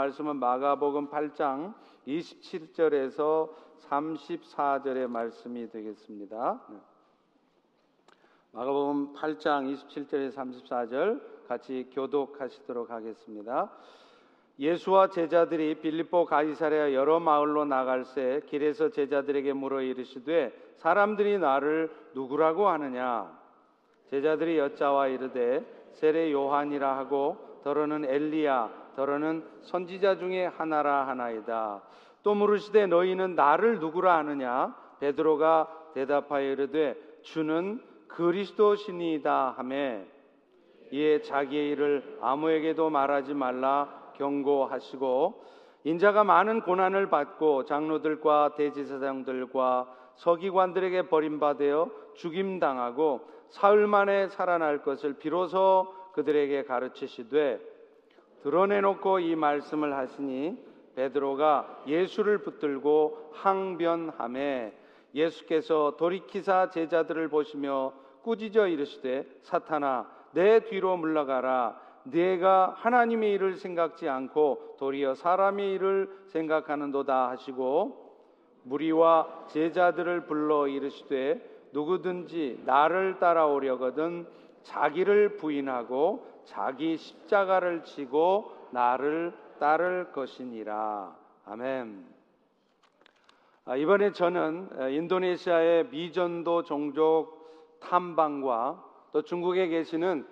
말씀은 마가복음 8장 27절에서 34절의 말씀이 되겠습니다. 네. 마가복음 8장 27절에서 34절 같이 교독하시도록 하겠습니다. 예수와 제자들이 빌립보 가이사랴 여러 마을로 나갈새 길에서 제자들에게 물어 이르시되 사람들이 나를 누구라고 하느냐 제자들이 여짜와 이르되 세례 요한이라 하고 더러는 엘리야 더러는 선지자 중에 하나라 하나이다. 또 물으시되 너희는 나를 누구라 하느냐? 베드로가 대답하여 이르되 주는 그리스도시니이다 하매. 이에 자기의 일을 아무에게도 말하지 말라 경고하시고 인자가 많은 고난을 받고 장로들과 대지사장들과 서기관들에게 버림받아 죽임당하고 사흘 만에 살아날 것을 비로소 그들에게 가르치시되 드러내놓고 이 말씀을 하시니 베드로가 예수를 붙들고 항변함에 예수께서 돌이키사 제자들을 보시며 꾸짖어 이르시되 사탄아 내 뒤로 물러가라. 네가 하나님의 일을 생각지 않고 도리어 사람의 일을 생각하는도다 하시고 무리와 제자들을 불러 이르시되 누구든지 나를 따라오려거든 자기를 부인하고 자기 십자가를 지고 나를 따를 것이니라. 아멘. 아, 이번에 저는 인도네시아의 미전도 종족 탐방과 또 중국에 계시는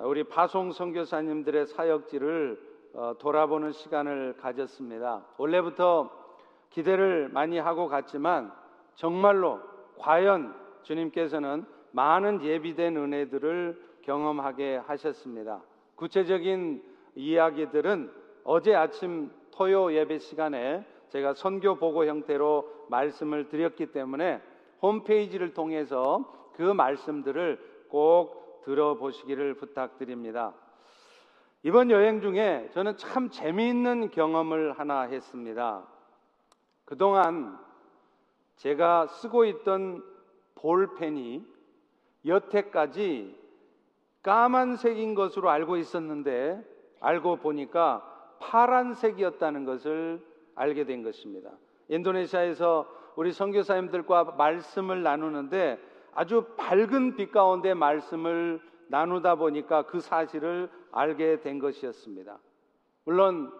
우리 파송 선교사님들의 사역지를 어, 돌아보는 시간을 가졌습니다. 원래부터 기대를 많이 하고 갔지만 정말로 과연 주님께서는 많은 예비된 은혜들을 경험하게 하셨습니다. 구체적인 이야기들은 어제 아침 토요 예배 시간에 제가 선교 보고 형태로 말씀을 드렸기 때문에 홈페이지를 통해서 그 말씀들을 꼭 들어보시기를 부탁드립니다. 이번 여행 중에 저는 참 재미있는 경험을 하나 했습니다. 그동안 제가 쓰고 있던 볼펜이 여태까지 까만색인 것으로 알고 있었는데 알고 보니까 파란색이었다는 것을 알게 된 것입니다. 인도네시아에서 우리 선교사님들과 말씀을 나누는데 아주 밝은 빛 가운데 말씀을 나누다 보니까 그 사실을 알게 된 것이었습니다. 물론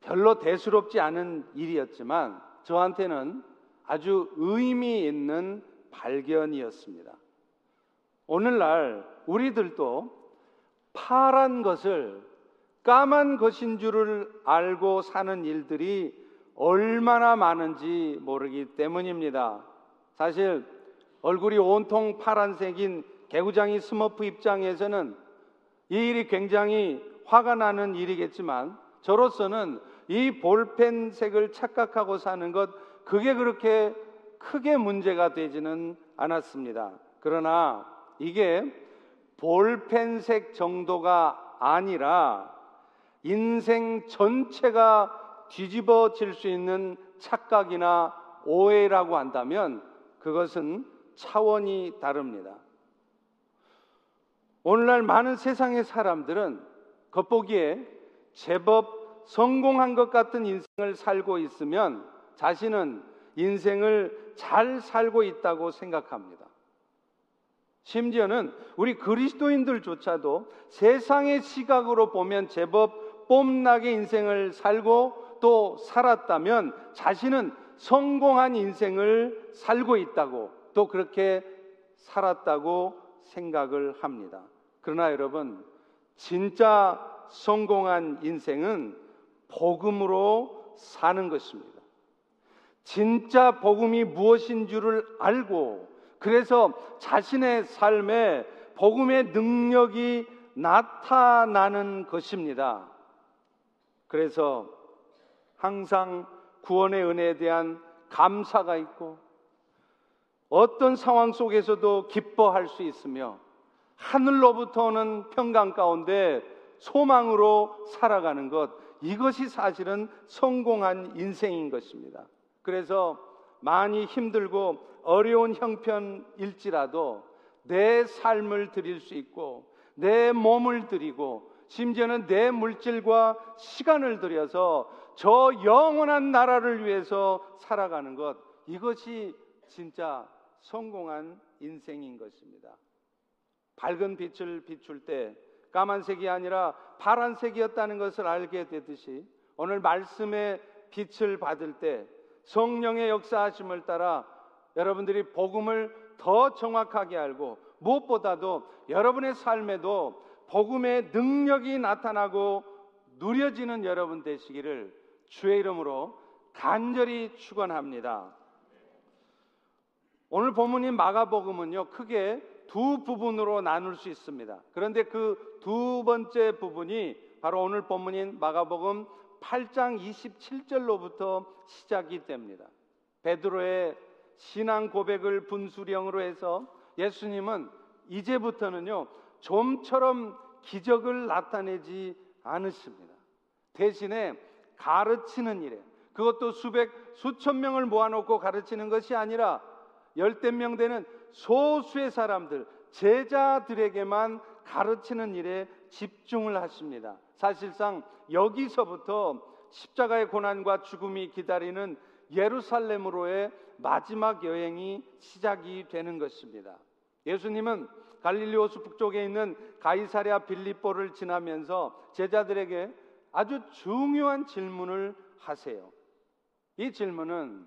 별로 대수롭지 않은 일이었지만 저한테는 아주 의미 있는 발견이었습니다. 오늘날 우리들도 파란 것을 까만 것인 줄을 알고 사는 일들이 얼마나 많은지 모르기 때문입니다. 사실 얼굴이 온통 파란색인 개구장이 스머프 입장에서는 이 일이 굉장히 화가 나는 일이겠지만 저로서는 이 볼펜 색을 착각하고 사는 것 그게 그렇게 크게 문제가 되지는 않았습니다. 그러나 이게 볼펜색 정도가 아니라 인생 전체가 뒤집어질 수 있는 착각이나 오해라고 한다면 그것은 차원이 다릅니다. 오늘날 많은 세상의 사람들은 겉보기에 제법 성공한 것 같은 인생을 살고 있으면 자신은 인생을 잘 살고 있다고 생각합니다. 심지어는 우리 그리스도인들조차도 세상의 시각으로 보면 제법 뽐나게 인생을 살고 또 살았다면 자신은 성공한 인생을 살고 있다고 또 그렇게 살았다고 생각을 합니다. 그러나 여러분, 진짜 성공한 인생은 복음으로 사는 것입니다. 진짜 복음이 무엇인 줄을 알고 그래서 자신의 삶에 복음의 능력이 나타나는 것입니다. 그래서 항상 구원의 은혜에 대한 감사가 있고 어떤 상황 속에서도 기뻐할 수 있으며 하늘로부터 오는 평강 가운데 소망으로 살아가는 것 이것이 사실은 성공한 인생인 것입니다. 그래서 많이 힘들고 어려운 형편일지라도 내 삶을 드릴 수 있고 내 몸을 드리고 심지어는 내 물질과 시간을 들여서 저 영원한 나라를 위해서 살아가는 것 이것이 진짜 성공한 인생인 것입니다. 밝은 빛을 비출 때 까만색이 아니라 파란색이었다는 것을 알게 되듯이 오늘 말씀의 빛을 받을 때 성령의 역사하심을 따라 여러분들이 복음을 더 정확하게 알고 무엇보다도 여러분의 삶에도 복음의 능력이 나타나고 누려지는 여러분 되시기를 주의 이름으로 간절히 축원합니다. 오늘 본문인 마가복음은요 크게 두 부분으로 나눌 수 있습니다. 그런데 그 두 번째 부분이 바로 오늘 본문인 마가복음 8장 27절로부터 시작이 됩니다. 베드로의 신앙 고백을 분수령으로 해서 예수님은 이제부터는요 좀처럼 기적을 나타내지 않으십니다. 대신에 가르치는 일에 그것도 수백 수천 명을 모아놓고 가르치는 것이 아니라 열댓 명 되는 소수의 사람들, 제자들에게만 가르치는 일에 집중을 하십니다. 사실상 여기서부터 십자가의 고난과 죽음이 기다리는 예루살렘으로의 마지막 여행이 시작이 되는 것입니다. 예수님은 갈릴리 호수 북쪽에 있는 가이사랴 빌립보를 지나면서 제자들에게 아주 중요한 질문을 하세요. 이 질문은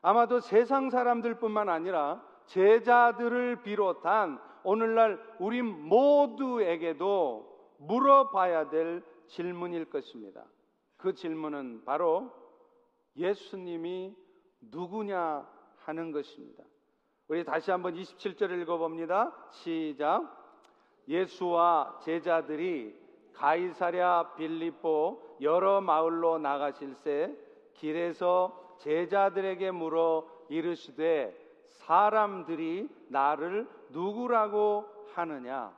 아마도 세상 사람들뿐만 아니라 제자들을 비롯한 오늘날 우리 모두에게도 물어봐야 될 질문일 것입니다. 그 질문은 바로 예수님이 누구냐 하는 것입니다. 우리 다시 한번 27절을 읽어봅니다. 시작. 예수와 제자들이 가이사랴 빌립보 여러 마을로 나가실새 길에서 제자들에게 물어 이르시되 사람들이 나를 누구라고 하느냐?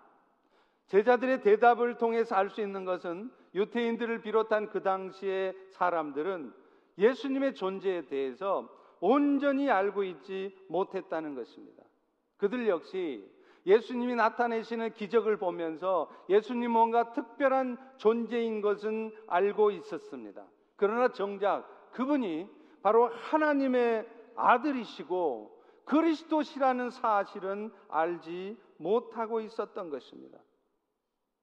제자들의 대답을 통해서 알 수 있는 것은 유태인들을 비롯한 그 당시의 사람들은 예수님의 존재에 대해서 온전히 알고 있지 못했다는 것입니다. 그들 역시 예수님이 나타내시는 기적을 보면서 예수님 뭔가 특별한 존재인 것은 알고 있었습니다. 그러나 정작 그분이 바로 하나님의 아들이시고 그리스도시라는 사실은 알지 못하고 있었던 것입니다.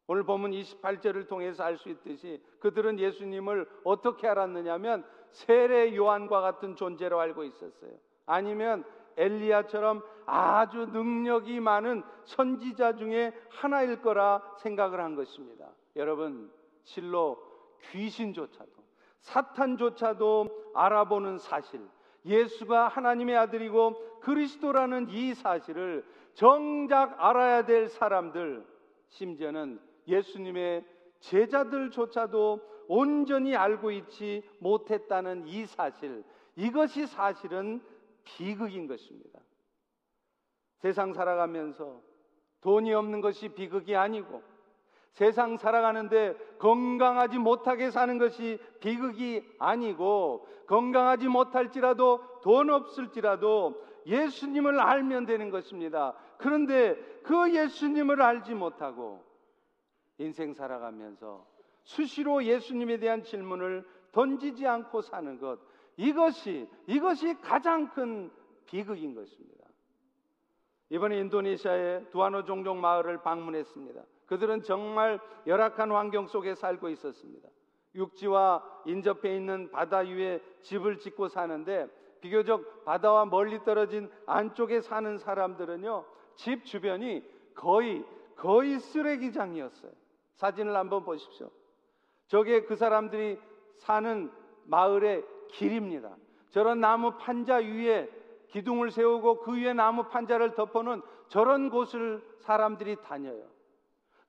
오늘 보면 28절을 통해서 알 수 있듯이 그들은 예수님을 어떻게 알았느냐면 세례 요한과 같은 존재로 알고 있었어요. 아니면 엘리야처럼 아주 능력이 많은 선지자 중에 하나일 거라 생각을 한 것입니다. 여러분, 실로 귀신조차도 사탄조차도 알아보는 사실, 예수가 하나님의 아들이고 그리스도라는 이 사실을 정작 알아야 될 사람들, 심지어는 예수님의 제자들조차도 온전히 알고 있지 못했다는 이 사실, 이것이 사실은 비극인 것입니다. 세상 살아가면서 돈이 없는 것이 비극이 아니고 세상 살아가는데 건강하지 못하게 사는 것이 비극이 아니고 건강하지 못할지라도 돈 없을지라도 예수님을 알면 되는 것입니다. 그런데 그 예수님을 알지 못하고 인생 살아가면서 수시로 예수님에 대한 질문을 던지지 않고 사는 것 이것이 이것이 가장 큰 비극인 것입니다. 이번에 인도네시아의 두아노 종족 마을을 방문했습니다. 그들은 정말 열악한 환경 속에 살고 있었습니다. 육지와 인접해 있는 바다 위에 집을 짓고 사는데 비교적 바다와 멀리 떨어진 안쪽에 사는 사람들은요 집 주변이 거의 거의 쓰레기장이었어요. 사진을 한번 보십시오. 저게 그 사람들이 사는 마을의 길입니다. 저런 나무 판자 위에 기둥을 세우고 그 위에 나무 판자를 덮어놓은 저런 곳을 사람들이 다녀요.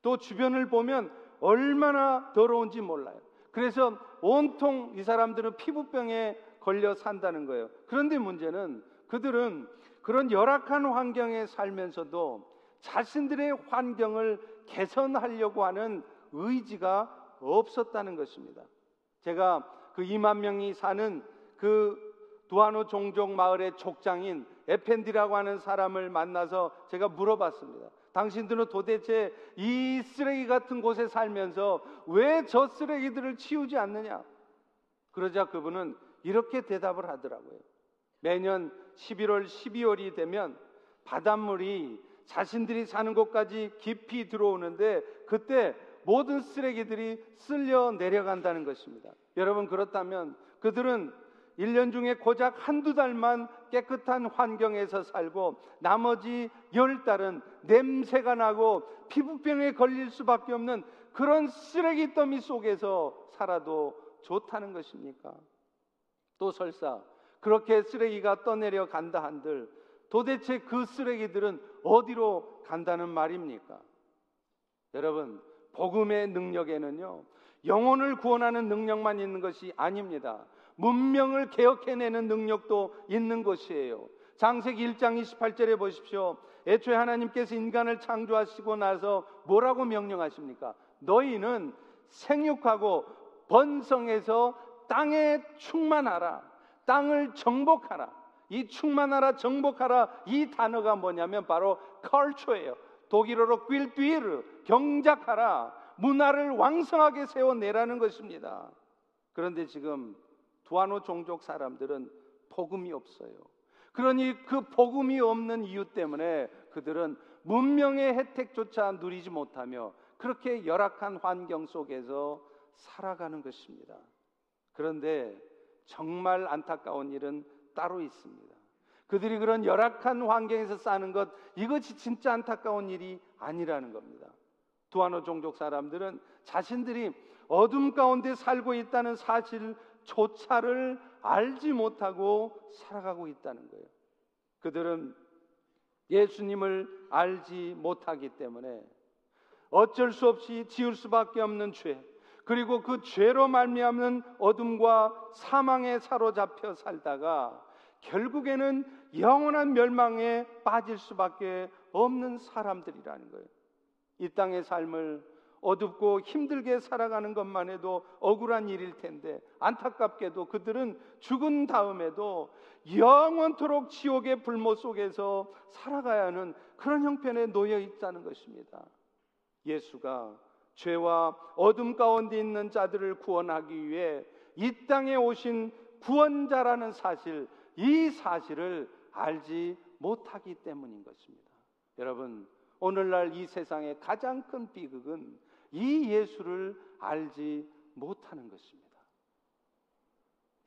또 주변을 보면 얼마나 더러운지 몰라요. 그래서 온통 이 사람들은 피부병에 걸려 산다는 거예요. 그런데 문제는 그들은 그런 열악한 환경에 살면서도 자신들의 환경을 개선하려고 하는 의지가 없었다는 것입니다. 제가 그 2만 명이 사는 그 두아노 종족 마을의 족장인 에펜디라고 하는 사람을 만나서 제가 물어봤습니다. 당신들은 도대체 이 쓰레기 같은 곳에 살면서 왜 저 쓰레기들을 치우지 않느냐? 그러자 그분은 이렇게 대답을 하더라고요. 매년 11월, 12월이 되면 바닷물이 자신들이 사는 곳까지 깊이 들어오는데 그때 모든 쓰레기들이 쓸려 내려간다는 것입니다. 여러분 그렇다면 그들은 1년 중에 고작 한두 달만 깨끗한 환경에서 살고 나머지 열 달은 냄새가 나고 피부병에 걸릴 수밖에 없는 그런 쓰레기 더미 속에서 살아도 좋다는 것입니까? 또 설사 그렇게 쓰레기가 떠내려 간다 한들 도대체 그 쓰레기들은 어디로 간다는 말입니까? 여러분, 복음의 능력에는요, 영혼을 구원하는 능력만 있는 것이 아닙니다. 문명을 개혁해내는 능력도 있는 것이에요. 장세기 1장 28절에 보십시오. 애초에 하나님께서 인간을 창조하시고 나서 뭐라고 명령하십니까? 너희는 생육하고 번성해서 땅에 충만하라. 땅을 정복하라. 이 충만하라, 정복하라 이 단어가 뭐냐면 바로 culture예요. 독일어로 낄뛰르, 경작하라. 문화를 왕성하게 세워내라는 것입니다. 그런데 지금 두아노 종족 사람들은 복음이 없어요. 그러니 그 복음이 없는 이유 때문에 그들은 문명의 혜택조차 누리지 못하며 그렇게 열악한 환경 속에서 살아가는 것입니다. 그런데 정말 안타까운 일은 따로 있습니다. 그들이 그런 열악한 환경에서 사는 것 이것이 진짜 안타까운 일이 아니라는 겁니다. 두아노 종족 사람들은 자신들이 어둠 가운데 살고 있다는 사실조차를 알지 못하고 살아가고 있다는 거예요. 그들은 예수님을 알지 못하기 때문에 어쩔 수 없이 지을 수밖에 없는 죄, 그리고 그 죄로 말미암는 어둠과 사망에 사로잡혀 살다가 결국에는 영원한 멸망에 빠질 수밖에 없는 사람들이라는 거예요. 이 땅의 삶을 어둡고 힘들게 살아가는 것만 해도 억울한 일일 텐데 안타깝게도 그들은 죽은 다음에도 영원토록 지옥의 불모 속에서 살아가야 하는 그런 형편에 놓여 있다는 것입니다. 예수가 죄와 어둠 가운데 있는 자들을 구원하기 위해 이 땅에 오신 구원자라는 사실, 이 사실을 알지 못하기 때문인 것입니다. 여러분, 오늘날 이 세상의 가장 큰 비극은 이 예수를 알지 못하는 것입니다.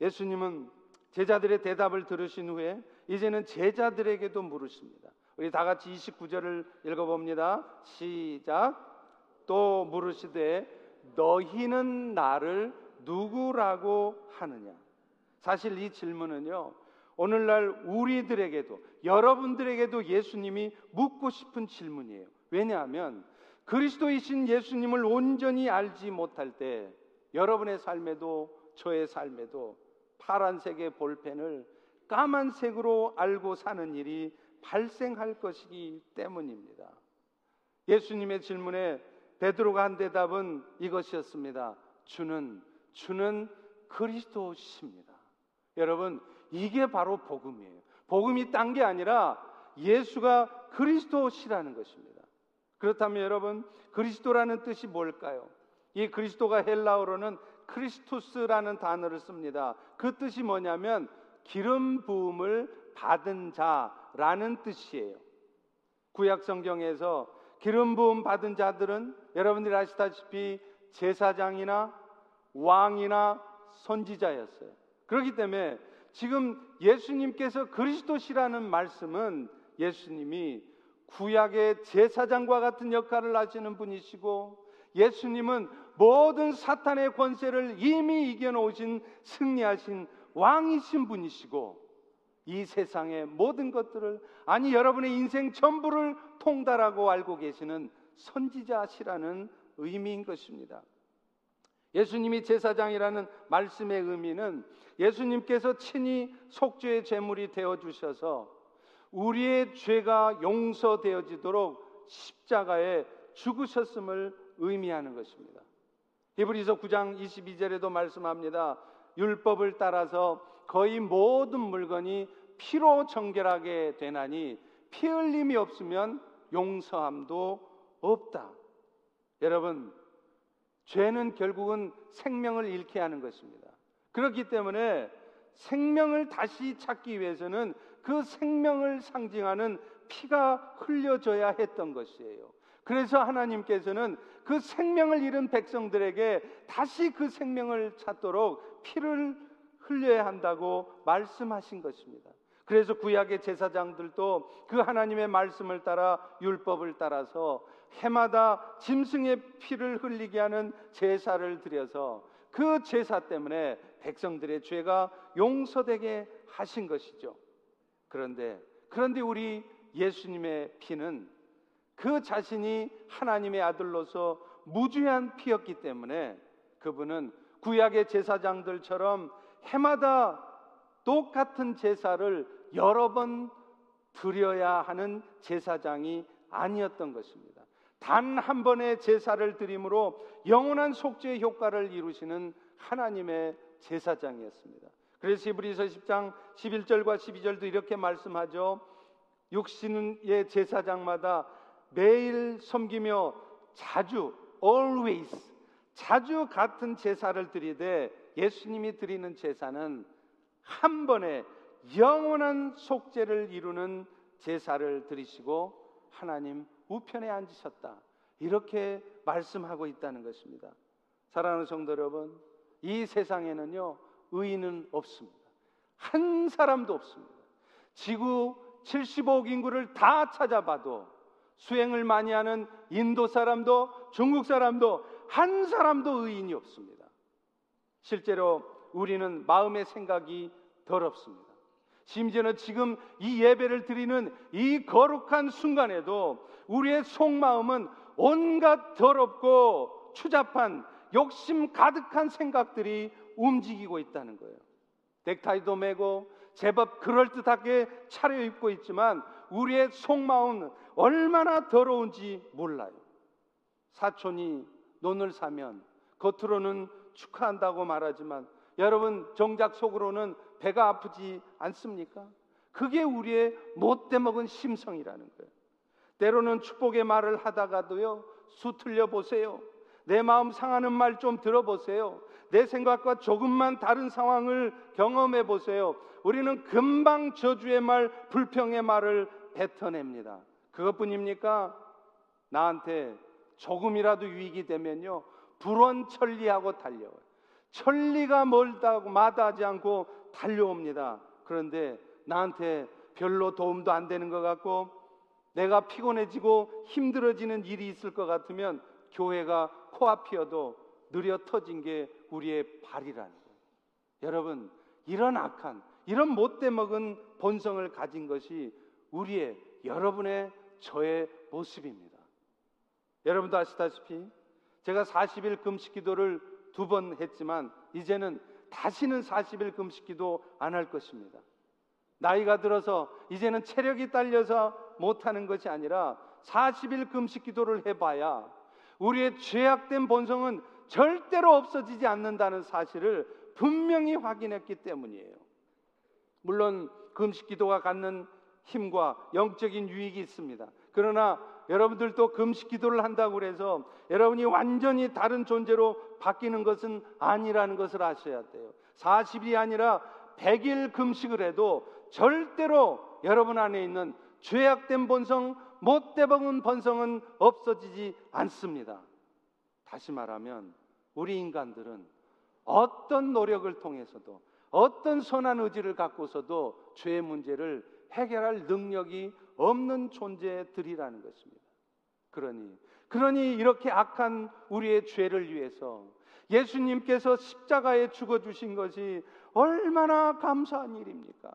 예수님은 제자들의 대답을 들으신 후에 이제는 제자들에게도 물으십니다. 우리 다 같이 29절을 읽어봅니다. 시작. 또 물으시되 너희는 나를 누구라고 하느냐? 사실 이 질문은요. 오늘날 우리들에게도 여러분들에게도 예수님이 묻고 싶은 질문이에요. 왜냐하면 그리스도이신 예수님을 온전히 알지 못할 때 여러분의 삶에도 저의 삶에도 파란색의 볼펜을 까만색으로 알고 사는 일이 발생할 것이기 때문입니다. 예수님의 질문에 베드로가 한 대답은 이것이었습니다. 주는 주는 그리스도십니다. 여러분, 이게 바로 복음이에요. 복음이 딴 게 아니라 예수가 그리스도시라는 것입니다. 그렇다면 여러분, 그리스도라는 뜻이 뭘까요? 이 그리스도가 헬라어로는 크리스토스라는 단어를 씁니다. 그 뜻이 뭐냐면 기름 부음을 받은 자라는 뜻이에요. 구약 성경에서 기름 부음 받은 자들은 여러분들이 아시다시피 제사장이나 왕이나 선지자였어요. 그렇기 때문에 지금 예수님께서 그리스도시라는 말씀은 예수님이 구약의 제사장과 같은 역할을 하시는 분이시고 예수님은 모든 사탄의 권세를 이미 이겨놓으신 승리하신 왕이신 분이시고 이 세상의 모든 것들을 아니 여러분의 인생 전부를 통달하고 알고 계시는 선지자시라는 의미인 것입니다. 예수님이 제사장이라는 말씀의 의미는 예수님께서 친히 속죄의 제물이 되어 주셔서 우리의 죄가 용서되어지도록 십자가에 죽으셨음을 의미하는 것입니다. 히브리서 9장 22절에도 말씀합니다. 율법을 따라서 거의 모든 물건이 피로 정결하게 되나니 피 흘림이 없으면 용서함도 없다. 여러분, 죄는 결국은 생명을 잃게 하는 것입니다. 그렇기 때문에 생명을 다시 찾기 위해서는 그 생명을 상징하는 피가 흘려져야 했던 것이에요. 그래서 하나님께서는 그 생명을 잃은 백성들에게 다시 그 생명을 찾도록 피를 흘려야 한다고 말씀하신 것입니다. 그래서 구약의 제사장들도 그 하나님의 말씀을 따라 율법을 따라서 해마다 짐승의 피를 흘리게 하는 제사를 드려서 그 제사 때문에 백성들의 죄가 용서되게 하신 것이죠. 그런데 그런데 우리 예수님의 피는 그 자신이 하나님의 아들로서 무죄한 피였기 때문에 그분은 구약의 제사장들처럼 해마다 똑같은 제사를 여러 번 드려야 하는 제사장이 아니었던 것입니다. 단 한 번의 제사를 드림으로 영원한 속죄의 효과를 이루시는 하나님의 제사장이었습니다. 그래서 히브리서 10장 11절과 12절도 이렇게 말씀하죠. 육신의 제사장마다 매일 섬기며 자주 always 자주 같은 제사를 드리되 예수님이 드리는 제사는 한 번에 영원한 속죄를 이루는 제사를 드리시고 하나님 우편에 앉으셨다. 이렇게 말씀하고 있다는 것입니다. 사랑하는 성도 여러분, 이 세상에는요, 의인은 없습니다. 한 사람도 없습니다. 지구 75억 인구를 다 찾아봐도 수행을 많이 하는 인도 사람도 중국 사람도 한 사람도 의인이 없습니다. 실제로 우리는 마음의 생각이 더럽습니다. 심지어는 지금 이 예배를 드리는 이 거룩한 순간에도 우리의 속마음은 온갖 더럽고 추잡한 욕심 가득한 생각들이 움직이고 있다는 거예요. 넥타이도 매고 제법 그럴듯하게 차려입고 있지만 우리의 속마음은 얼마나 더러운지 몰라요. 사촌이 논을 사면 겉으로는 축하한다고 말하지만 여러분 정작 속으로는 배가 아프지 않습니까? 그게 우리의 못돼 먹은 심성이라는 거예요. 때로는 축복의 말을 하다가도요, 수 틀려 보세요. 내 마음 상하는 말 좀 들어보세요. 내 생각과 조금만 다른 상황을 경험해 보세요. 우리는 금방 저주의 말, 불평의 말을 뱉어냅니다. 그것뿐입니까? 나한테 조금이라도 유익이 되면요, 불원천리하고 달려와요. 천리가 멀다고 마다하지 않고 달려옵니다. 그런데 나한테 별로 도움도 안 되는 것 같고 내가 피곤해지고 힘들어지는 일이 있을 것 같으면 교회가 코앞이어도 느려 터진 게 우리의 발이라는 거예요. 여러분, 이런 악한, 이런 못돼 먹은 본성을 가진 것이 우리의 여러분의 저의 모습입니다. 여러분도 아시다시피 제가 40일 금식 기도를 두 번 했지만 이제는 다시는 40일 금식 기도 안 할 것입니다. 나이가 들어서 이제는 체력이 딸려서 못하는 것이 아니라 40일 금식 기도를 해봐야 우리의 죄악된 본성은 절대로 없어지지 않는다는 사실을 분명히 확인했기 때문이에요. 물론 금식 기도가 갖는 힘과 영적인 유익이 있습니다. 그러나 여러분들도 금식 기도를 한다고 해서 여러분이 완전히 다른 존재로 바뀌는 것은 아니라는 것을 아셔야 돼요. 40일이 아니라 100일 금식을 해도 절대로 여러분 안에 있는 죄악된 본성, 못되먹은 본성은 없어지지 않습니다. 다시 말하면 우리 인간들은 어떤 노력을 통해서도 어떤 선한 의지를 갖고서도 죄의 문제를 해결할 능력이 없는 존재들이라는 것입니다. 그러니 그러니 이렇게 악한 우리의 죄를 위해서 예수님께서 십자가에 죽어 주신 것이 얼마나 감사한 일입니까?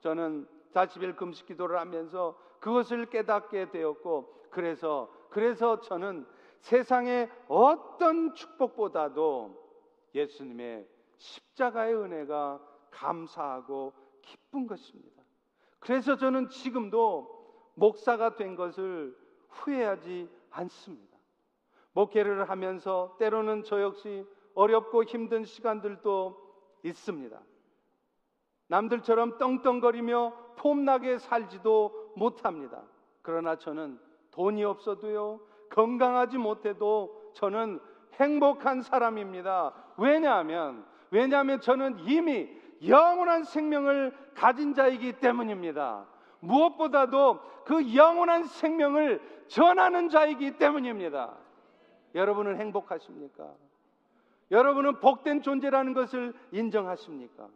저는 40일 금식 기도를 하면서 그것을 깨닫게 되었고 그래서 그래서 저는 세상의 어떤 축복보다도 예수님의 십자가의 은혜가 감사하고 기쁜 것입니다. 그래서 저는 지금도 목사가 된 것을 후회하지 않습니다. 목회를 하면서 때로는 저 역시 어렵고 힘든 시간들도 있습니다. 남들처럼 떵떵거리며 폼나게 살지도 못합니다. 그러나 저는 돈이 없어도요, 건강하지 못해도 저는 행복한 사람입니다. 왜냐하면, 왜냐하면 저는 이미 영원한 생명을 가진 자이기 때문입니다. 무엇보다도 그 영원한 생명을 전하는 자이기 때문입니다. 여러분은 행복하십니까? 여러분은 복된 존재라는 것을 인정하십니까?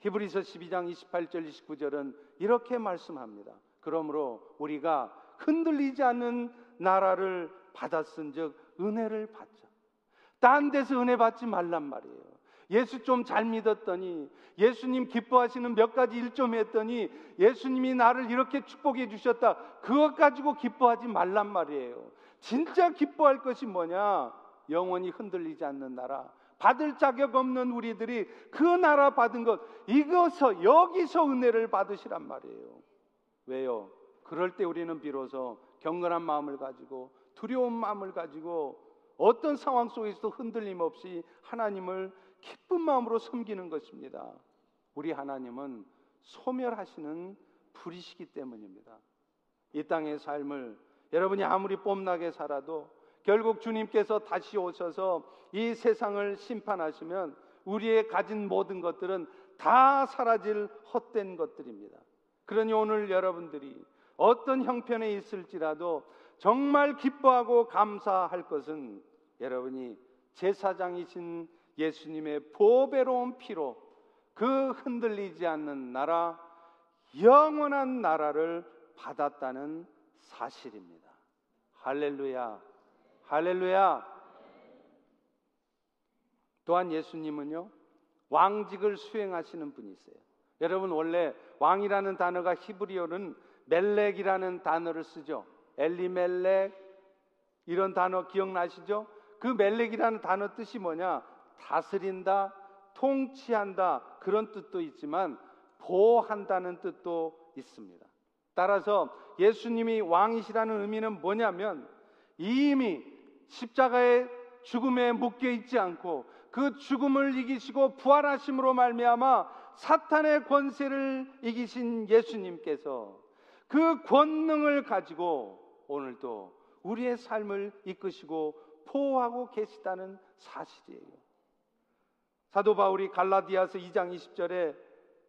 히브리서 12장 28절 29절은 이렇게 말씀합니다. 그러므로 우리가 흔들리지 않는 나라를 받았은즉 은혜를 받자. 딴 데서 은혜 받지 말란 말이에요. 예수 좀 잘 믿었더니 예수님 기뻐하시는 몇 가지 일 좀 했더니 예수님이 나를 이렇게 축복해 주셨다. 그것 가지고 기뻐하지 말란 말이에요. 진짜 기뻐할 것이 뭐냐? 영원히 흔들리지 않는 나라. 받을 자격 없는 우리들이 그 나라 받은 것, 이것서 여기서 은혜를 받으시란 말이에요. 왜요? 그럴 때 우리는 비로소 경건한 마음을 가지고 두려운 마음을 가지고 어떤 상황 속에서도 흔들림 없이 하나님을 기쁜 마음으로 섬기는 것입니다. 우리 하나님은 소멸하시는 불이시기 때문입니다. 이 땅의 삶을 여러분이 아무리 뽐나게 살아도 결국 주님께서 다시 오셔서 이 세상을 심판하시면 우리의 가진 모든 것들은 다 사라질 헛된 것들입니다. 그러니 오늘 여러분들이 어떤 형편에 있을지라도 정말 기뻐하고 감사할 것은 여러분이 제사장이신 예수님의 보배로운 피로 그 흔들리지 않는 나라, 영원한 나라를 받았다는 사실입니다. 할렐루야, 할렐루야. 또한 예수님은요, 왕직을 수행하시는 분이세요. 여러분, 원래 왕이라는 단어가 히브리어는 멜렉이라는 단어를 쓰죠. 엘리멜렉, 이런 단어 기억나시죠? 그 멜렉이라는 단어 뜻이 뭐냐? 다스린다, 통치한다 그런 뜻도 있지만 보호한다는 뜻도 있습니다. 따라서 예수님이 왕이시라는 의미는 뭐냐면 이미 십자가의 죽음에 묶여 있지 않고 그 죽음을 이기시고 부활하심으로 말미암아 사탄의 권세를 이기신 예수님께서 그 권능을 가지고 오늘도 우리의 삶을 이끄시고 보호하고 계시다는 사실이에요. 사도 바울이 갈라디아서 2장 20절에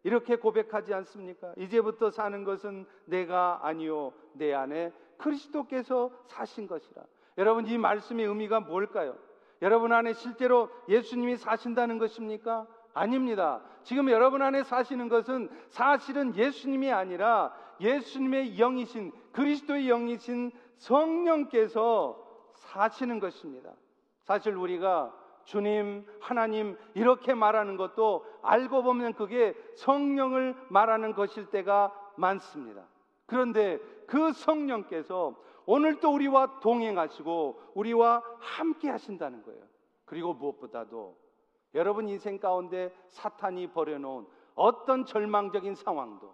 이렇게 고백하지 않습니까? 이제부터 사는 것은 내가 아니요 내 안에 그리스도께서 사신 것이라. 여러분 이 말씀의 의미가 뭘까요? 여러분 안에 실제로 예수님이 사신다는 것입니까? 아닙니다. 지금 여러분 안에 사시는 것은 사실은 예수님이 아니라 예수님의 영이신 그리스도의 영이신 성령께서 사시는 것입니다. 사실 우리가 주님, 하나님 이렇게 말하는 것도 알고 보면 그게 성령을 말하는 것일 때가 많습니다. 그런데 그 성령께서 오늘 또 우리와 동행하시고 우리와 함께 하신다는 거예요. 그리고 무엇보다도 여러분 인생 가운데 사탄이 버려놓은 어떤 절망적인 상황도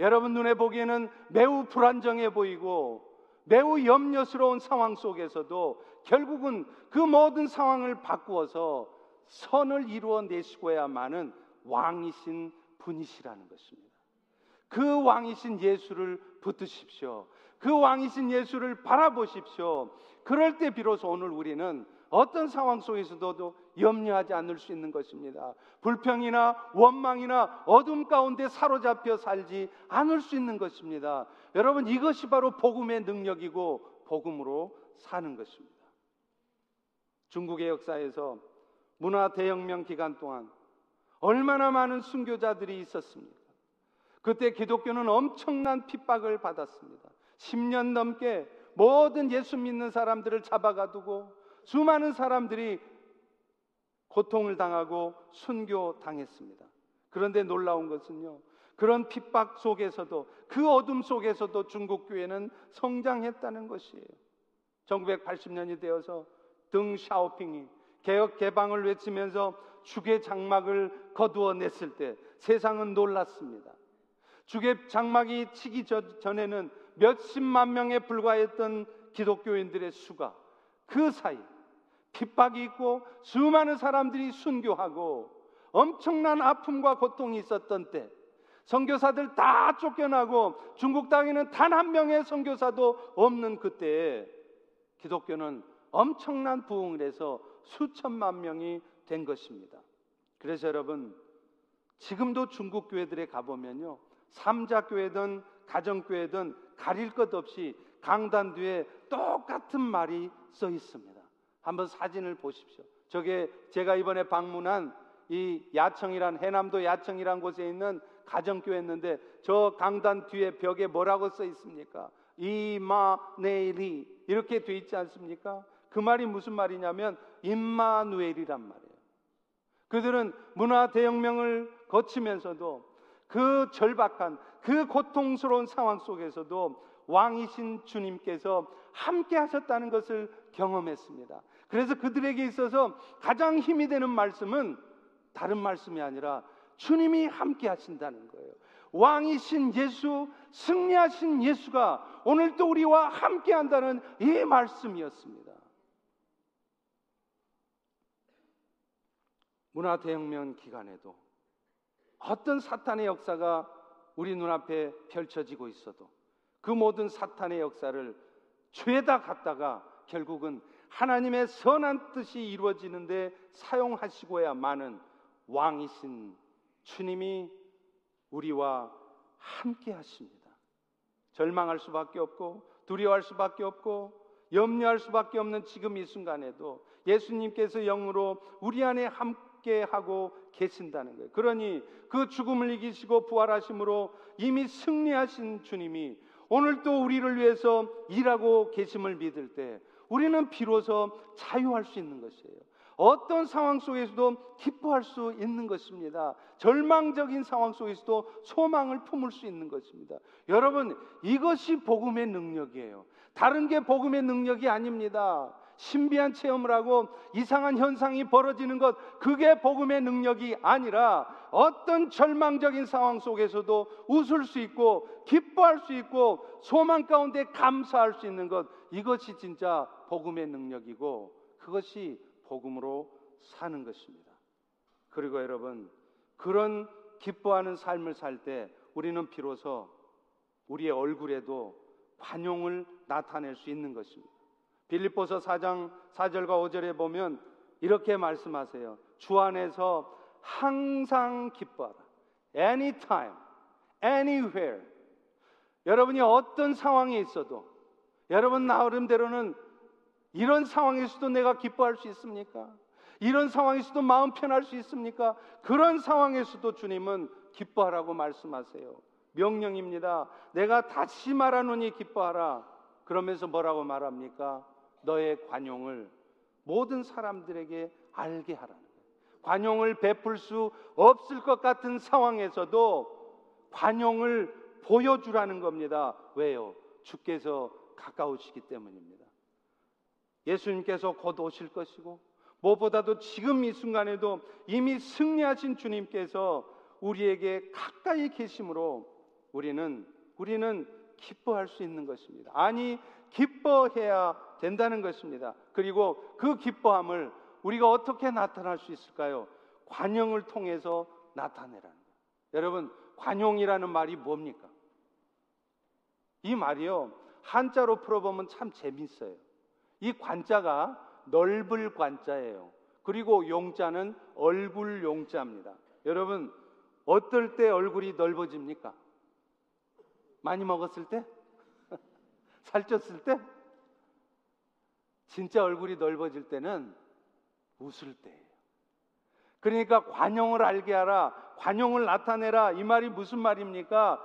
여러분 눈에 보기에는 매우 불안정해 보이고 매우 염려스러운 상황 속에서도 결국은 그 모든 상황을 바꾸어서 선을 이루어 내시고야만은 왕이신 분이시라는 것입니다. 그 왕이신 예수를 붙드십시오. 그 왕이신 예수를 바라보십시오. 그럴 때 비로소 오늘 우리는 어떤 상황 속에서도 염려하지 않을 수 있는 것입니다. 불평이나 원망이나 어둠 가운데 사로잡혀 살지 않을 수 있는 것입니다. 여러분 이것이 바로 복음의 능력이고 복음으로 사는 것입니다. 중국의 역사에서 문화 대혁명 기간 동안 얼마나 많은 순교자들이 있었습니까? 그때 기독교는 엄청난 핍박을 받았습니다. 10년 넘게 모든 예수 믿는 사람들을 잡아가두고 수많은 사람들이 고통을 당하고 순교 당했습니다. 그런데 놀라운 것은요. 그런 핍박 속에서도 그 어둠 속에서도 중국 교회는 성장했다는 것이에요. 1980년이 되어서 등 샤오핑이 개혁 개방을 외치면서 죽의 장막을 거두어 냈을 때 세상은 놀랐습니다. 죽의 장막이 치기 전에는 몇십만 명에 불과했던 기독교인들의 수가 그 사이 핍박이 있고 수많은 사람들이 순교하고 엄청난 아픔과 고통이 있었던 때 선교사들 다 쫓겨나고 중국 땅에는 단 한 명의 선교사도 없는 그때에 기독교는 엄청난 부흥을 해서 수천만 명이 된 것입니다. 그래서 여러분 지금도 중국 교회들에 가보면요. 삼자 교회든 가정 교회든 가릴 것 없이 강단 뒤에 똑같은 말이 써 있습니다. 한번 사진을 보십시오. 저게 제가 이번에 방문한 이 야청이란 해남도 야청이란 곳에 있는 가정교회였는데 저 강단 뒤에 벽에 뭐라고 써 있습니까? 이마네리 이렇게 돼 있지 않습니까? 그 말이 무슨 말이냐면 임마누엘이란 말이에요. 그들은 문화 대혁명을 거치면서도 그 절박한 그 고통스러운 상황 속에서도 왕이신 주님께서 함께 하셨다는 것을 경험했습니다. 그래서 그들에게 있어서 가장 힘이 되는 말씀은 다른 말씀이 아니라 주님이 함께 하신다는 거예요. 왕이신 예수, 승리하신 예수가 오늘도 우리와 함께 한다는 이 말씀이었습니다. 문화 대혁명 기간에도 어떤 사탄의 역사가 우리 눈앞에 펼쳐지고 있어도 그 모든 사탄의 역사를 죄다 갖다가 결국은 하나님의 선한 뜻이 이루어지는데 사용하시고야만은 왕이신 주님이 우리와 함께 하십니다. 절망할 수밖에 없고 두려워할 수밖에 없고 염려할 수밖에 없는 지금 이 순간에도 예수님께서 영으로 우리 안에 함께 하고 계신다는 거예요. 그러니 그 죽음을 이기시고 부활하심으로 이미 승리하신 주님이 오늘도 우리를 위해서 일하고 계심을 믿을 때 우리는 비로소 자유할 수 있는 것이에요. 어떤 상황 속에서도 기뻐할 수 있는 것입니다. 절망적인 상황 속에서도 소망을 품을 수 있는 것입니다. 여러분, 이것이 복음의 능력이에요. 다른 게 복음의 능력이 아닙니다. 신비한 체험을 하고 이상한 현상이 벌어지는 것, 그게 복음의 능력이 아니라 어떤 절망적인 상황 속에서도 웃을 수 있고 기뻐할 수 있고 소망 가운데 감사할 수 있는 것, 이것이 진짜 복음의 능력이고 그것이 복음으로 사는 것입니다. 그리고 여러분, 그런 기뻐하는 삶을 살 때 우리는 비로소 우리의 얼굴에도 관용을 나타낼 수 있는 것입니다. 빌립보서 4장 4절과 5절에 보면 이렇게 말씀하세요. 주 안에서 항상 기뻐하라. anytime, anywhere. 여러분이 어떤 상황에 있어도 여러분 나름대로는 이런 상황에서도 내가 기뻐할 수 있습니까? 이런 상황에서도 마음 편할 수 있습니까? 그런 상황에서도 주님은 기뻐하라고 말씀하세요. 명령입니다. 내가 다시 말하노니 기뻐하라. 그러면서 뭐라고 말합니까? 너의 관용을 모든 사람들에게 알게 하라는 거예요. 관용을 베풀 수 없을 것 같은 상황에서도 관용을 보여주라는 겁니다. 왜요? 주께서 가까우시기 때문입니다. 예수님께서 곧 오실 것이고 무엇보다도 지금 이 순간에도 이미 승리하신 주님께서 우리에게 가까이 계심으로 우리는 우리는 기뻐할 수 있는 것입니다. 아니 기뻐해야 된다는 것입니다. 그리고 그 기뻐함을 우리가 어떻게 나타날 수 있을까요? 관용을 통해서 나타내라는 거예요. 여러분, 관용이라는 말이 뭡니까? 이 말이요. 한자로 풀어보면 참 재밌어요. 이 관자가 넓을 관자예요. 그리고 용자는 얼굴 용자입니다. 여러분, 어떨 때 얼굴이 넓어집니까? 많이 먹었을 때? 살쪘을 때? 진짜 얼굴이 넓어질 때는 웃을 때예요. 그러니까 관용을 알게 하라, 관용을 나타내라 이 말이 무슨 말입니까?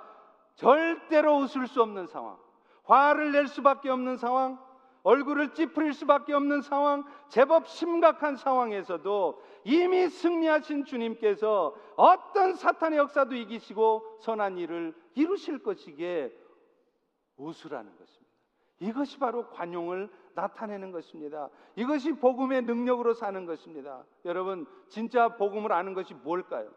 절대로 웃을 수 없는 상황, 화를 낼 수밖에 없는 상황, 얼굴을 찌푸릴 수밖에 없는 상황, 제법 심각한 상황에서도 이미 승리하신 주님께서 어떤 사탄의 역사도 이기시고 선한 일을 이루실 것이기에 웃으라는 것입니다. 이것이 바로 관용을 나타내는 것입니다. 이것이 복음의 능력으로 사는 것입니다. 여러분, 진짜 복음을 아는 것이 뭘까요?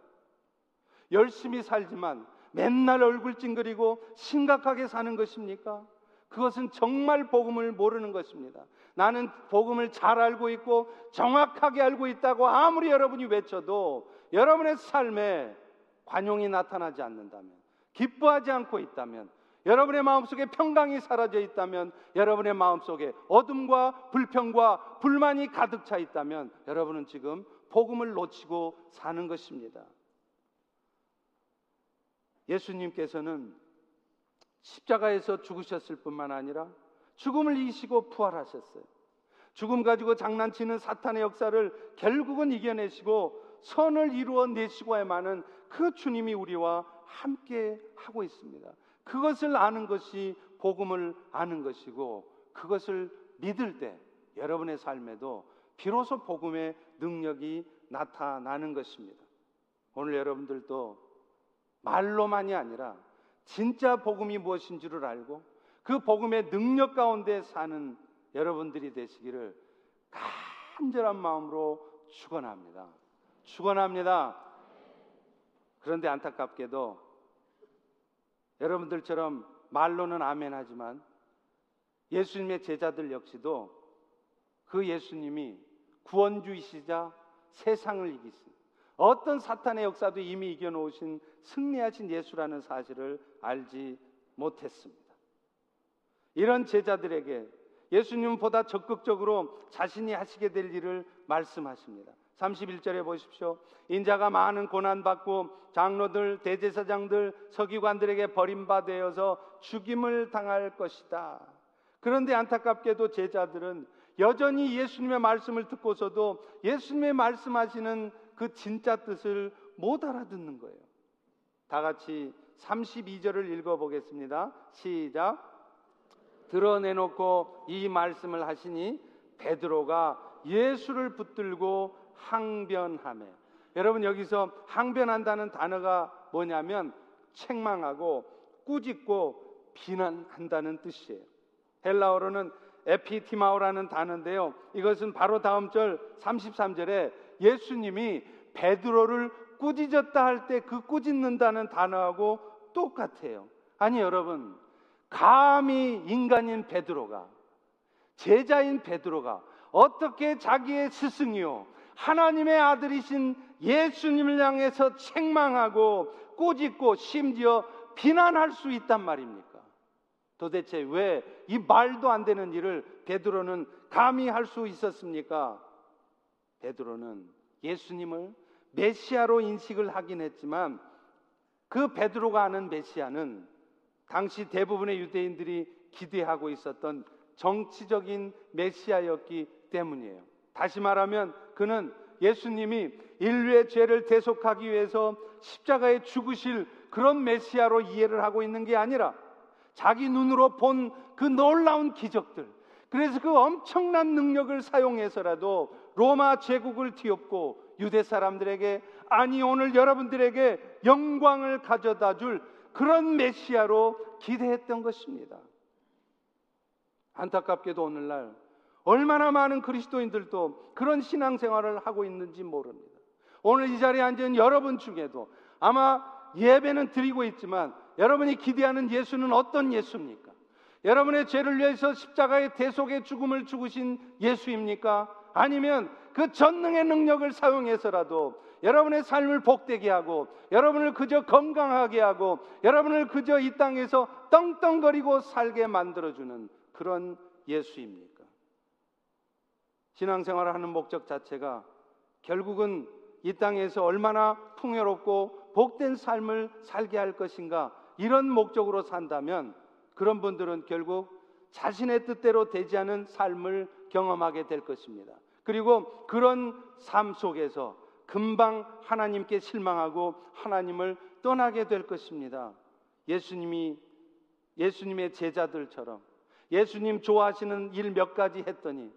열심히 살지만 맨날 얼굴 찡그리고 심각하게 사는 것입니까? 그것은 정말 복음을 모르는 것입니다. 나는 복음을 잘 알고 있고 정확하게 알고 있다고 아무리 여러분이 외쳐도 여러분의 삶에 관용이 나타나지 않는다면, 기뻐하지 않고 있다면, 여러분의 마음속에 평강이 사라져 있다면, 여러분의 마음속에 어둠과 불평과 불만이 가득 차 있다면, 여러분은 지금 복음을 놓치고 사는 것입니다. 예수님께서는 십자가에서 죽으셨을 뿐만 아니라 죽음을 이기시고 부활하셨어요. 죽음 가지고 장난치는 사탄의 역사를 결국은 이겨내시고 선을 이루어 내시고야만은 그 주님이 우리와 함께 하고 있습니다. 그것을 아는 것이 복음을 아는 것이고 그것을 믿을 때 여러분의 삶에도 비로소 복음의 능력이 나타나는 것입니다. 오늘 여러분들도 말로만이 아니라 진짜 복음이 무엇인 지를 알고 그 복음의 능력 가운데 사는 여러분들이 되시기를 간절한 마음으로 축원합니다. 축원합니다. 그런데 안타깝게도 여러분들처럼 말로는 아멘 하지만 예수님의 제자들 역시도 그 예수님이 구원주이시자 세상을 이기신 어떤 사탄의 역사도 이미 이겨놓으신 승리하신 예수라는 사실을 알지 못했습니다. 이런 제자들에게 예수님보다 적극적으로 자신이 하시게 될 일을 말씀하십니다. 31절에 보십시오. 인자가 많은 고난받고 장로들, 대제사장들, 서기관들에게 버림받아서 죽임을 당할 것이다. 그런데 안타깝게도 제자들은 여전히 예수님의 말씀을 듣고서도 예수님의 말씀하시는 그 진짜 뜻을 못 알아듣는 거예요. 다 같이 32절을 읽어보겠습니다. 시작. 드러내놓고 이 말씀을 하시니 베드로가 예수를 붙들고 항변하며 여러분 여기서 항변한다는 단어가 뭐냐면 책망하고 꾸짖고 비난한다는 뜻이에요. 헬라어로는 에피티마오라는 단어인데요. 이것은 바로 다음 절 33절에 예수님이 베드로를 꾸짖었다 할 때 그 꾸짖는다는 단어하고 똑같아요. 아니 여러분 감히 인간인 베드로가 제자인 베드로가 어떻게 자기의 스승이요 하나님의 아들이신 예수님을 향해서 책망하고 꼬집고 심지어 비난할 수 있단 말입니까? 도대체 왜 이 말도 안 되는 일을 베드로는 감히 할 수 있었습니까? 베드로는 예수님을 메시아로 인식을 하긴 했지만 그 베드로가 아는 메시아는 당시 대부분의 유대인들이 기대하고 있었던 정치적인 메시아였기 때문이에요. 다시 말하면 그는 예수님이 인류의 죄를 대속하기 위해서 십자가에 죽으실 그런 메시아로 이해를 하고 있는 게 아니라 자기 눈으로 본 그 놀라운 기적들, 그래서 그 엄청난 능력을 사용해서라도 로마 제국을 뒤엎고 유대 사람들에게 아니 오늘 여러분들에게 영광을 가져다 줄 그런 메시아로 기대했던 것입니다. 안타깝게도 오늘날 얼마나 많은 그리스도인들도 그런 신앙생활을 하고 있는지 모릅니다. 오늘 이 자리에 앉은 여러분 중에도 아마 예배는 드리고 있지만 여러분이 기대하는 예수는 어떤 예수입니까? 여러분의 죄를 위해서 십자가의 대속의 죽음을 죽으신 예수입니까? 아니면 그 전능의 능력을 사용해서라도 여러분의 삶을 복되게 하고 여러분을 그저 건강하게 하고 여러분을 그저 이 땅에서 떵떵거리고 살게 만들어주는 그런 예수입니까? 신앙생활을 하는 목적 자체가 결국은 이 땅에서 얼마나 풍요롭고 복된 삶을 살게 할 것인가 이런 목적으로 산다면 그런 분들은 결국 자신의 뜻대로 되지 않은 삶을 경험하게 될 것입니다. 그리고 그런 삶 속에서 금방 하나님께 실망하고 하나님을 떠나게 될 것입니다. 예수님이 예수님의 제자들처럼 예수님 좋아하시는 일 몇 가지 했더니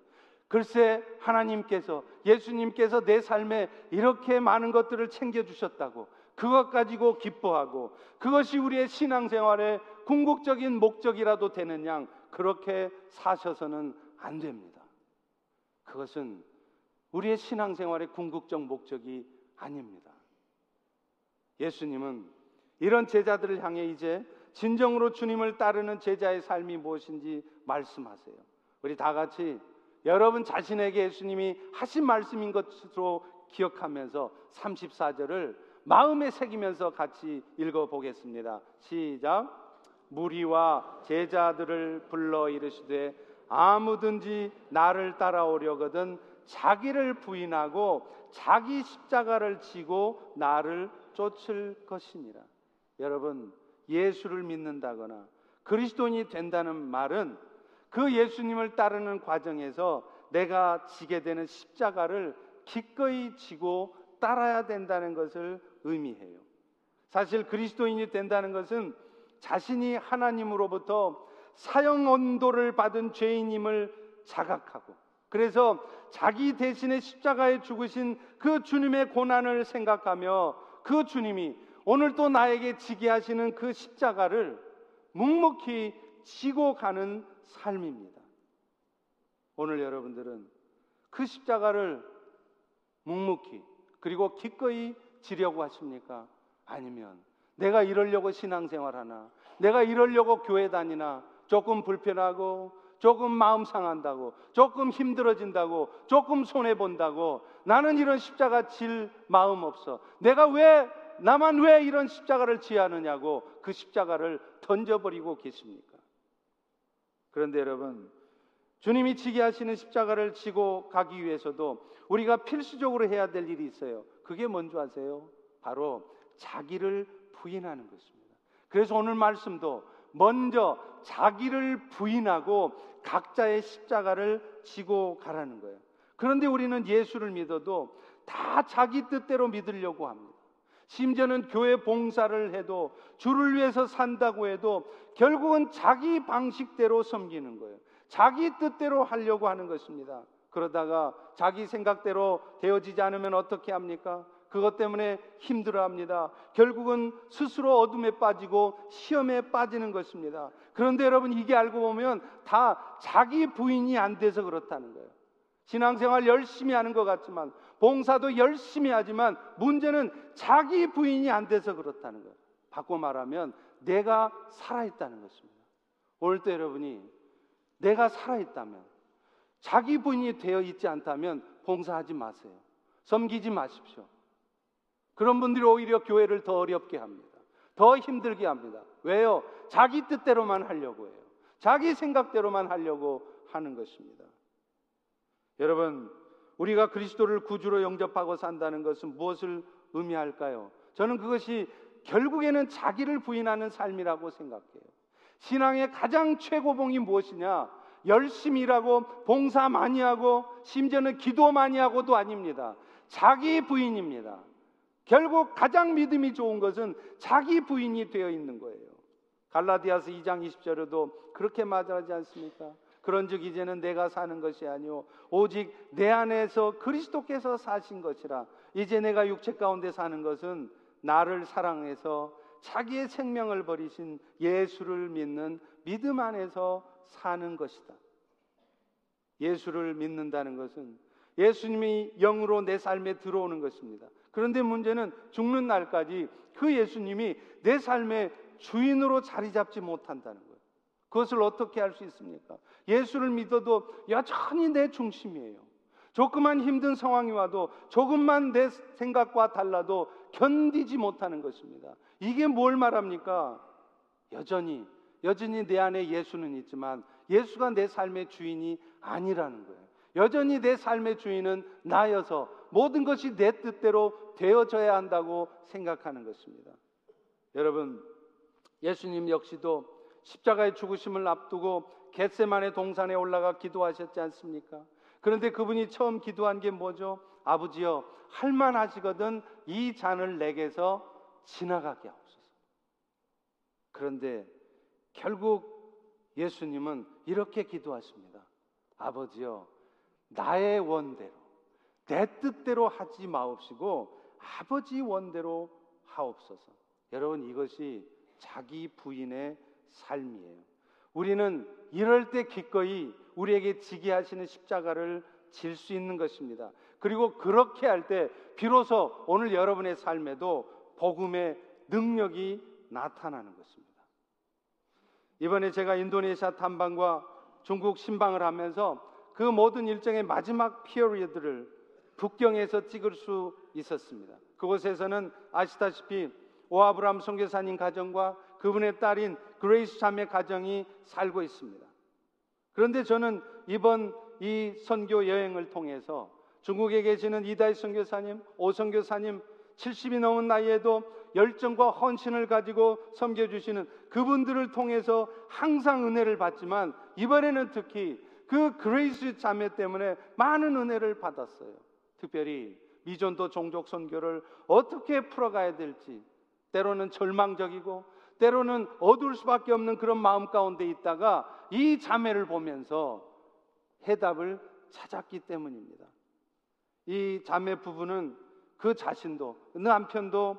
글쎄 하나님께서 예수님께서 내 삶에 이렇게 많은 것들을 챙겨 주셨다고 그것 가지고 기뻐하고 그것이 우리의 신앙생활의 궁극적인 목적이라도 되는 양 그렇게 사셔서는 안 됩니다. 그것은 우리의 신앙생활의 궁극적 목적이 아닙니다. 예수님은 이런 제자들을 향해 이제 진정으로 주님을 따르는 제자의 삶이 무엇인지 말씀하세요. 우리 다 같이 여러분 자신에게 예수님이 하신 말씀인 것으로 기억하면서 34절을 마음에 새기면서 같이 읽어 보겠습니다. 시작. 무리와 제자들을 불러 이르시되 아무든지 나를 따라오려거든 자기를 부인하고 자기 십자가를 지고 나를 쫓을 것이니라. 여러분, 예수를 믿는다거나 그리스도인이 된다는 말은 그 예수님을 따르는 과정에서 내가 지게 되는 십자가를 기꺼이 지고 따라야 된다는 것을 의미해요. 사실 그리스도인이 된다는 것은 자신이 하나님으로부터 사형 언도를 받은 죄인임을 자각하고 그래서 자기 대신에 십자가에 죽으신 그 주님의 고난을 생각하며 그 주님이 오늘 또 나에게 지게 하시는 그 십자가를 묵묵히 지고 가는 삶입니다. 오늘 여러분들은 그 십자가를 묵묵히 그리고 기꺼이 지려고 하십니까? 아니면 내가 이러려고 신앙생활 하나, 내가 이러려고 교회 다니나 조금 불편하고 조금 마음 상한다고, 조금 힘들어진다고, 조금 손해 본다고 나는 이런 십자가 질 마음 없어. 내가 왜 나만 왜 이런 십자가를 지야 하느냐고 그 십자가를 던져버리고 계십니까? 그런데 여러분, 주님이 지게 하시는 십자가를 지고 가기 위해서도 우리가 필수적으로 해야 될 일이 있어요. 그게 뭔지 아세요? 바로 자기를 부인하는 것입니다. 그래서 오늘 말씀도 먼저 자기를 부인하고 각자의 십자가를 지고 가라는 거예요. 그런데 우리는 예수를 믿어도 다 자기 뜻대로 믿으려고 합니다. 심지어는 교회 봉사를 해도 주를 위해서 산다고 해도 결국은 자기 방식대로 섬기는 거예요. 자기 뜻대로 하려고 하는 것입니다. 그러다가 자기 생각대로 되어지지 않으면 어떻게 합니까? 그것 때문에 힘들어 합니다. 결국은 스스로 어둠에 빠지고 시험에 빠지는 것입니다. 그런데 여러분 이게 알고 보면 다 자기 부인이 안 돼서 그렇다는 거예요. 신앙생활 열심히 하는 것 같지만 봉사도 열심히 하지만 문제는 자기 부인이 안 돼서 그렇다는 거예요. 바꿔 말하면 내가 살아있다는 것입니다. 오늘 또 여러분이 내가 살아있다면 자기 부인이 되어 있지 않다면 봉사하지 마세요. 섬기지 마십시오. 그런 분들이 오히려 교회를 더 어렵게 합니다. 더 힘들게 합니다. 왜요? 자기 뜻대로만 하려고 해요. 자기 생각대로만 하려고 하는 것입니다. 여러분, 우리가 그리스도를 구주로 영접하고 산다는 것은 무엇을 의미할까요? 저는 그것이 결국에는 자기를 부인하는 삶이라고 생각해요. 신앙의 가장 최고봉이 무엇이냐? 열심히 일하고 봉사 많이 하고 심지어는 기도 많이 하고도 아닙니다. 자기 부인입니다. 결국 가장 믿음이 좋은 것은 자기 부인이 되어 있는 거예요. 갈라디아서 2장 20절에도 그렇게 말하지 않습니까? 그런즉 이제는 내가 사는 것이 아니요 오직 내 안에서 그리스도께서 사신 것이라 이제 내가 육체 가운데 사는 것은 나를 사랑해서 자기의 생명을 버리신 예수를 믿는 믿음 안에서 사는 것이다. 예수를 믿는다는 것은 예수님이 영으로 내 삶에 들어오는 것입니다. 그런데 문제는 죽는 날까지 그 예수님이 내 삶의 주인으로 자리 잡지 못한다는 거예요. 그것을 어떻게 할 수 있습니까? 예수를 믿어도 여전히 내 중심이에요. 조금만 힘든 상황이 와도 조금만 내 생각과 달라도 견디지 못하는 것입니다. 이게 뭘 말합니까? 여전히, 여전히 내 안에 예수는 있지만 예수가 내 삶의 주인이 아니라는 거예요. 여전히 내 삶의 주인은 나여서 모든 것이 내 뜻대로 되어져야 한다고 생각하는 것입니다. 여러분, 예수님 역시도 십자가의 죽으심을 앞두고 겟세만의 동산에 올라가 기도하셨지 않습니까? 그런데 그분이 처음 기도한 게 뭐죠? 아버지여, 할만하시거든 이 잔을 내게서 지나가게 하옵소서. 그런데 결국 예수님은 이렇게 기도하십니다. 아버지여, 나의 원대로, 내 뜻대로 하지 마옵시고 아버지 원대로 하옵소서. 여러분 이것이 자기 부인의 삶이에요. 우리는 이럴 때 기꺼이 우리에게 지게 하시는 십자가를 질 수 있는 것입니다. 그리고 그렇게 할 때 비로소 오늘 여러분의 삶에도 복음의 능력이 나타나는 것입니다. 이번에 제가 인도네시아 탐방과 중국 신방을 하면서 그 모든 일정의 마지막 피어리드를 북경에서 찍을 수 있었습니다. 그곳에서는 아시다시피 오아브람 선교사님 가정과 그분의 딸인 그레이스 자매 가정이 살고 있습니다. 그런데 저는 이번 이 선교 여행을 통해서 중국에 계시는 이다희 선교사님, 오 선교사님 70이 넘은 나이에도 열정과 헌신을 가지고 섬겨주시는 그분들을 통해서 항상 은혜를 받지만 이번에는 특히 그 그레이스 자매 때문에 많은 은혜를 받았어요. 특별히 미전도 종족 선교를 어떻게 풀어가야 될지 때로는 절망적이고 때로는 어두울 수밖에 없는 그런 마음 가운데 있다가 이 자매를 보면서 해답을 찾았기 때문입니다. 이 자매 부부는 그 자신도 남편도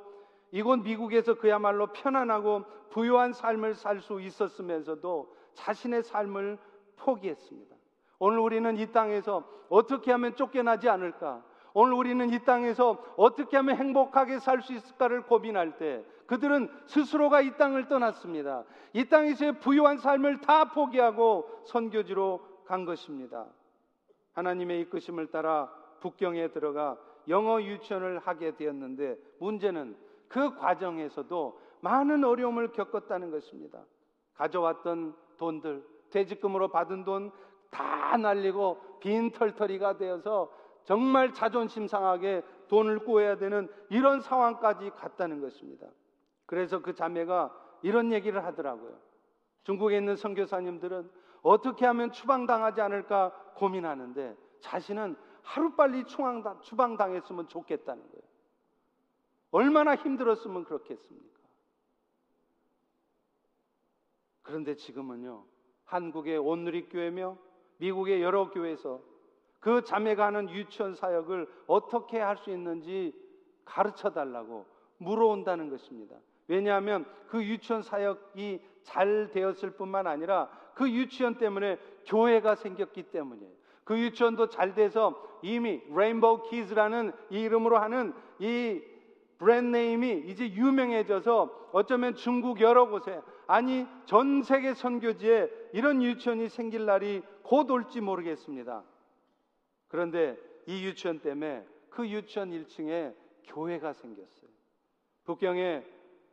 이곳 미국에서 그야말로 편안하고 부유한 삶을 살 수 있었으면서도 자신의 삶을 포기했습니다. 오늘 우리는 이 땅에서 어떻게 하면 쫓겨나지 않을까? 오늘 우리는 이 땅에서 어떻게 하면 행복하게 살 수 있을까를 고민할 때 그들은 스스로가 이 땅을 떠났습니다. 이 땅에서의 부유한 삶을 다 포기하고 선교지로 간 것입니다. 하나님의 이끄심을 따라 북경에 들어가 영어 유치원을 하게 되었는데 문제는 그 과정에서도 많은 어려움을 겪었다는 것입니다. 가져왔던 돈들, 퇴직금으로 받은 돈 다 날리고 빈털터리가 되어서 정말 자존심 상하게 돈을 구해야 되는 이런 상황까지 갔다는 것입니다. 그래서 그 자매가 이런 얘기를 하더라고요. 중국에 있는 선교사님들은 어떻게 하면 추방당하지 않을까 고민하는데 자신은 하루빨리 추방당했으면 좋겠다는 거예요. 얼마나 힘들었으면 그렇겠습니까? 그런데 지금은요, 한국의 온누리교회며 미국의 여러 교회에서 그 자매가 하는 유치원 사역을 어떻게 할 수 있는지 가르쳐 달라고 물어온다는 것입니다. 왜냐하면 그 유치원 사역이 잘 되었을 뿐만 아니라 그 유치원 때문에 교회가 생겼기 때문이에요. 그 유치원도 잘 돼서 이미 레인보우 키즈라는 이 이름으로 하는 이 브랜드 네임이 이제 유명해져서 어쩌면 중국 여러 곳에 아니 전 세계 선교지에 이런 유치원이 생길 날이 곧 올지 모르겠습니다. 그런데 이 유치원 때문에 그 유치원 1층에 교회가 생겼어요. 북경에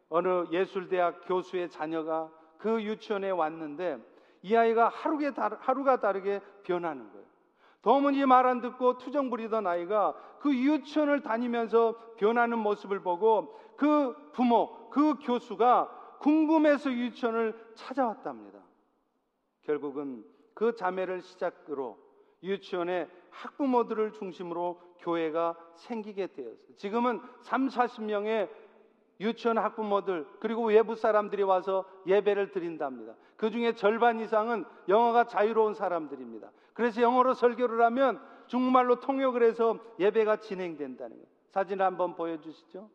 어느 예술대학 교수의 자녀가 그 유치원에 왔는데 이 아이가 하루가 다르게 변하는 거예요. 도무지 말 안 듣고 투정 부리던 아이가 그 유치원을 다니면서 변하는 모습을 보고 그 부모, 그 교수가 궁금해서 유치원을 찾아왔답니다. 결국은 그 자매를 시작으로 유치원에 학부모들을 중심으로 교회가 생기게 되었어요. 지금은 3, 40명의 유치원 학부모들 그리고 외부 사람들이 와서 예배를 드린답니다. 그 중에 절반 이상은 영어가 자유로운 사람들입니다. 그래서 영어로 설교를 하면 중국말로 통역을 해서 예배가 진행된다는 거예요. 사진 한번 보여주시죠.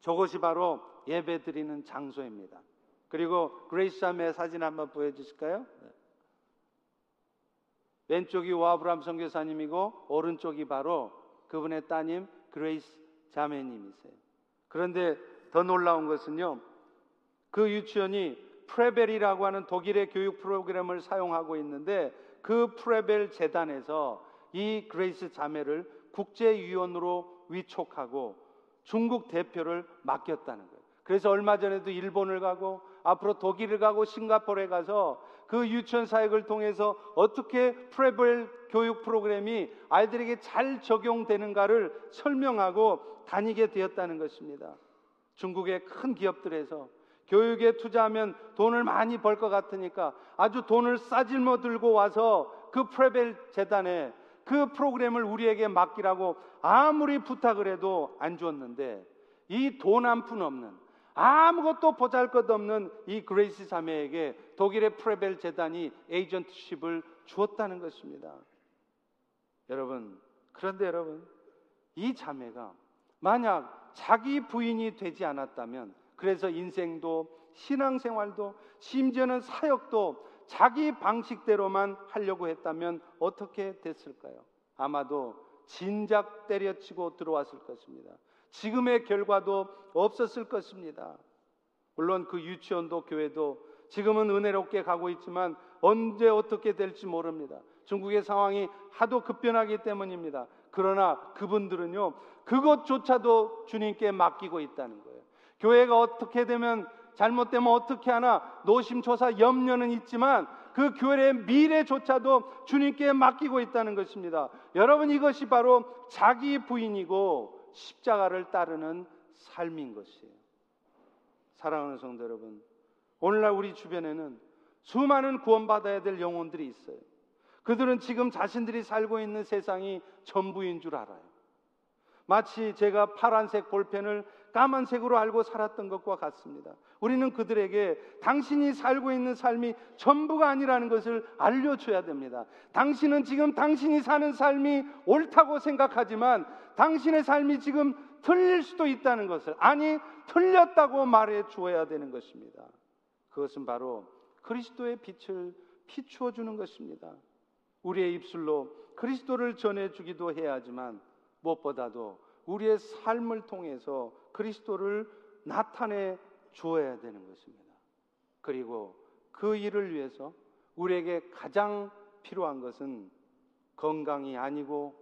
저것이 바로 예배 드리는 장소입니다. 그리고 그레이스 자매 사진 한번 보여주실까요? 네. 왼쪽이 오아브람 선교사님이고 오른쪽이 바로 그분의 따님 그레이스 자매님이세요. 그런데 더 놀라운 것은요. 그 유치원이 프레벨이라고 하는 독일의 교육 프로그램을 사용하고 있는데 그 프레벨 재단에서 이 그레이스 자매를 국제위원으로 위촉하고 중국 대표를 맡겼다는 거예요. 그래서 얼마 전에도 일본을 가고 앞으로 독일을 가고 싱가포르에 가서 그 유치원 사역을 통해서 어떻게 프레벨 교육 프로그램이 아이들에게 잘 적용되는가를 설명하고 다니게 되었다는 것입니다. 중국의 큰 기업들에서 교육에 투자하면 돈을 많이 벌 것 같으니까 아주 돈을 싸 짊어 들고 와서 그 프레벨 재단에 그 프로그램을 우리에게 맡기라고 아무리 부탁을 해도 안 주었는데 이 돈 한 푼 없는 아무것도 보잘 것 없는 이 그레이스 자매에게 독일의 프레벨 재단이 agentship을 주었다는 것입니다. 여러분, 그런데 여러분, 이 자매가 만약 자기 부인이 되지 않았다면 그래서 인생도 신앙생활도 심지어는 사역도 자기 방식대로만 하려고 했다면 어떻게 됐을까요? 아마도 진작 때려치고 들어왔을 것입니다. 지금의 결과도 없었을 것입니다. 물론 그 유치원도 교회도 지금은 은혜롭게 가고 있지만 언제 어떻게 될지 모릅니다. 중국의 상황이 하도 급변하기 때문입니다. 그러나 그분들은요, 그것조차도 주님께 맡기고 있다는 거예요. 교회가 어떻게 되면 잘못되면 어떻게 하나 노심초사 염려는 있지만 그 교회의 미래조차도 주님께 맡기고 있다는 것입니다. 여러분 이것이 바로 자기 부인이고 십자가를 따르는 삶인 것이에요. 사랑하는 성도 여러분, 오늘날 우리 주변에는 수많은 구원받아야 될 영혼들이 있어요. 그들은 지금 자신들이 살고 있는 세상이 전부인 줄 알아요. 마치 제가 파란색 볼펜을 까만색으로 알고 살았던 것과 같습니다. 우리는 그들에게 당신이 살고 있는 삶이 전부가 아니라는 것을 알려줘야 됩니다. 당신은 지금 당신이 사는 삶이 옳다고 생각하지만 당신의 삶이 지금 틀릴 수도 있다는 것을, 아니, 틀렸다고 말해 주어야 되는 것입니다. 그것은 바로 그리스도의 빛을 비추어 주는 것입니다. 우리의 입술로 그리스도를 전해 주기도 해야 하지만 무엇보다도 우리의 삶을 통해서 그리스도를 나타내 주어야 되는 것입니다. 그리고 그 일을 위해서 우리에게 가장 필요한 것은 건강이 아니고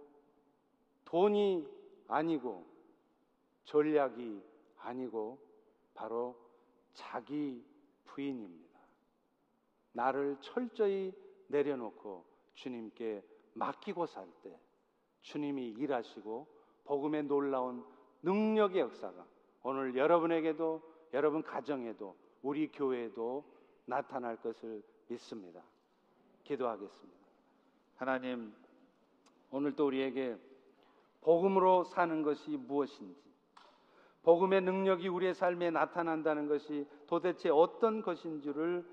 돈이 아니고 전략이 아니고 바로 자기 부인입니다. 나를 철저히 내려놓고 주님께 맡기고 살 때 주님이 일하시고 복음의 놀라운 능력의 역사가 오늘 여러분에게도 여러분 가정에도 우리 교회에도 나타날 것을 믿습니다. 기도하겠습니다. 하나님, 오늘도 우리에게 복음으로 사는 것이 무엇인지, 복음의 능력이 우리의 삶에 나타난다는 것이 도대체 어떤 것인지를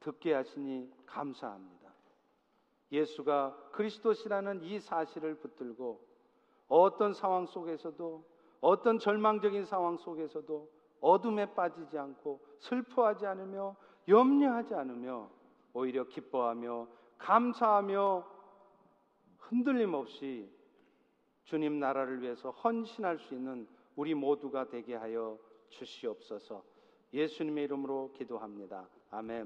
듣게 하시니 감사합니다. 예수가 그리스도시라는 이 사실을 붙들고 어떤 상황 속에서도 어떤 절망적인 상황 속에서도 어둠에 빠지지 않고 슬퍼하지 않으며 염려하지 않으며 오히려 기뻐하며 감사하며 흔들림 없이 주님 나라를 위해서 헌신할 수 있는 우리 모두가 되게 하여 주시옵소서. 예수님의 이름으로 기도합니다. 아멘.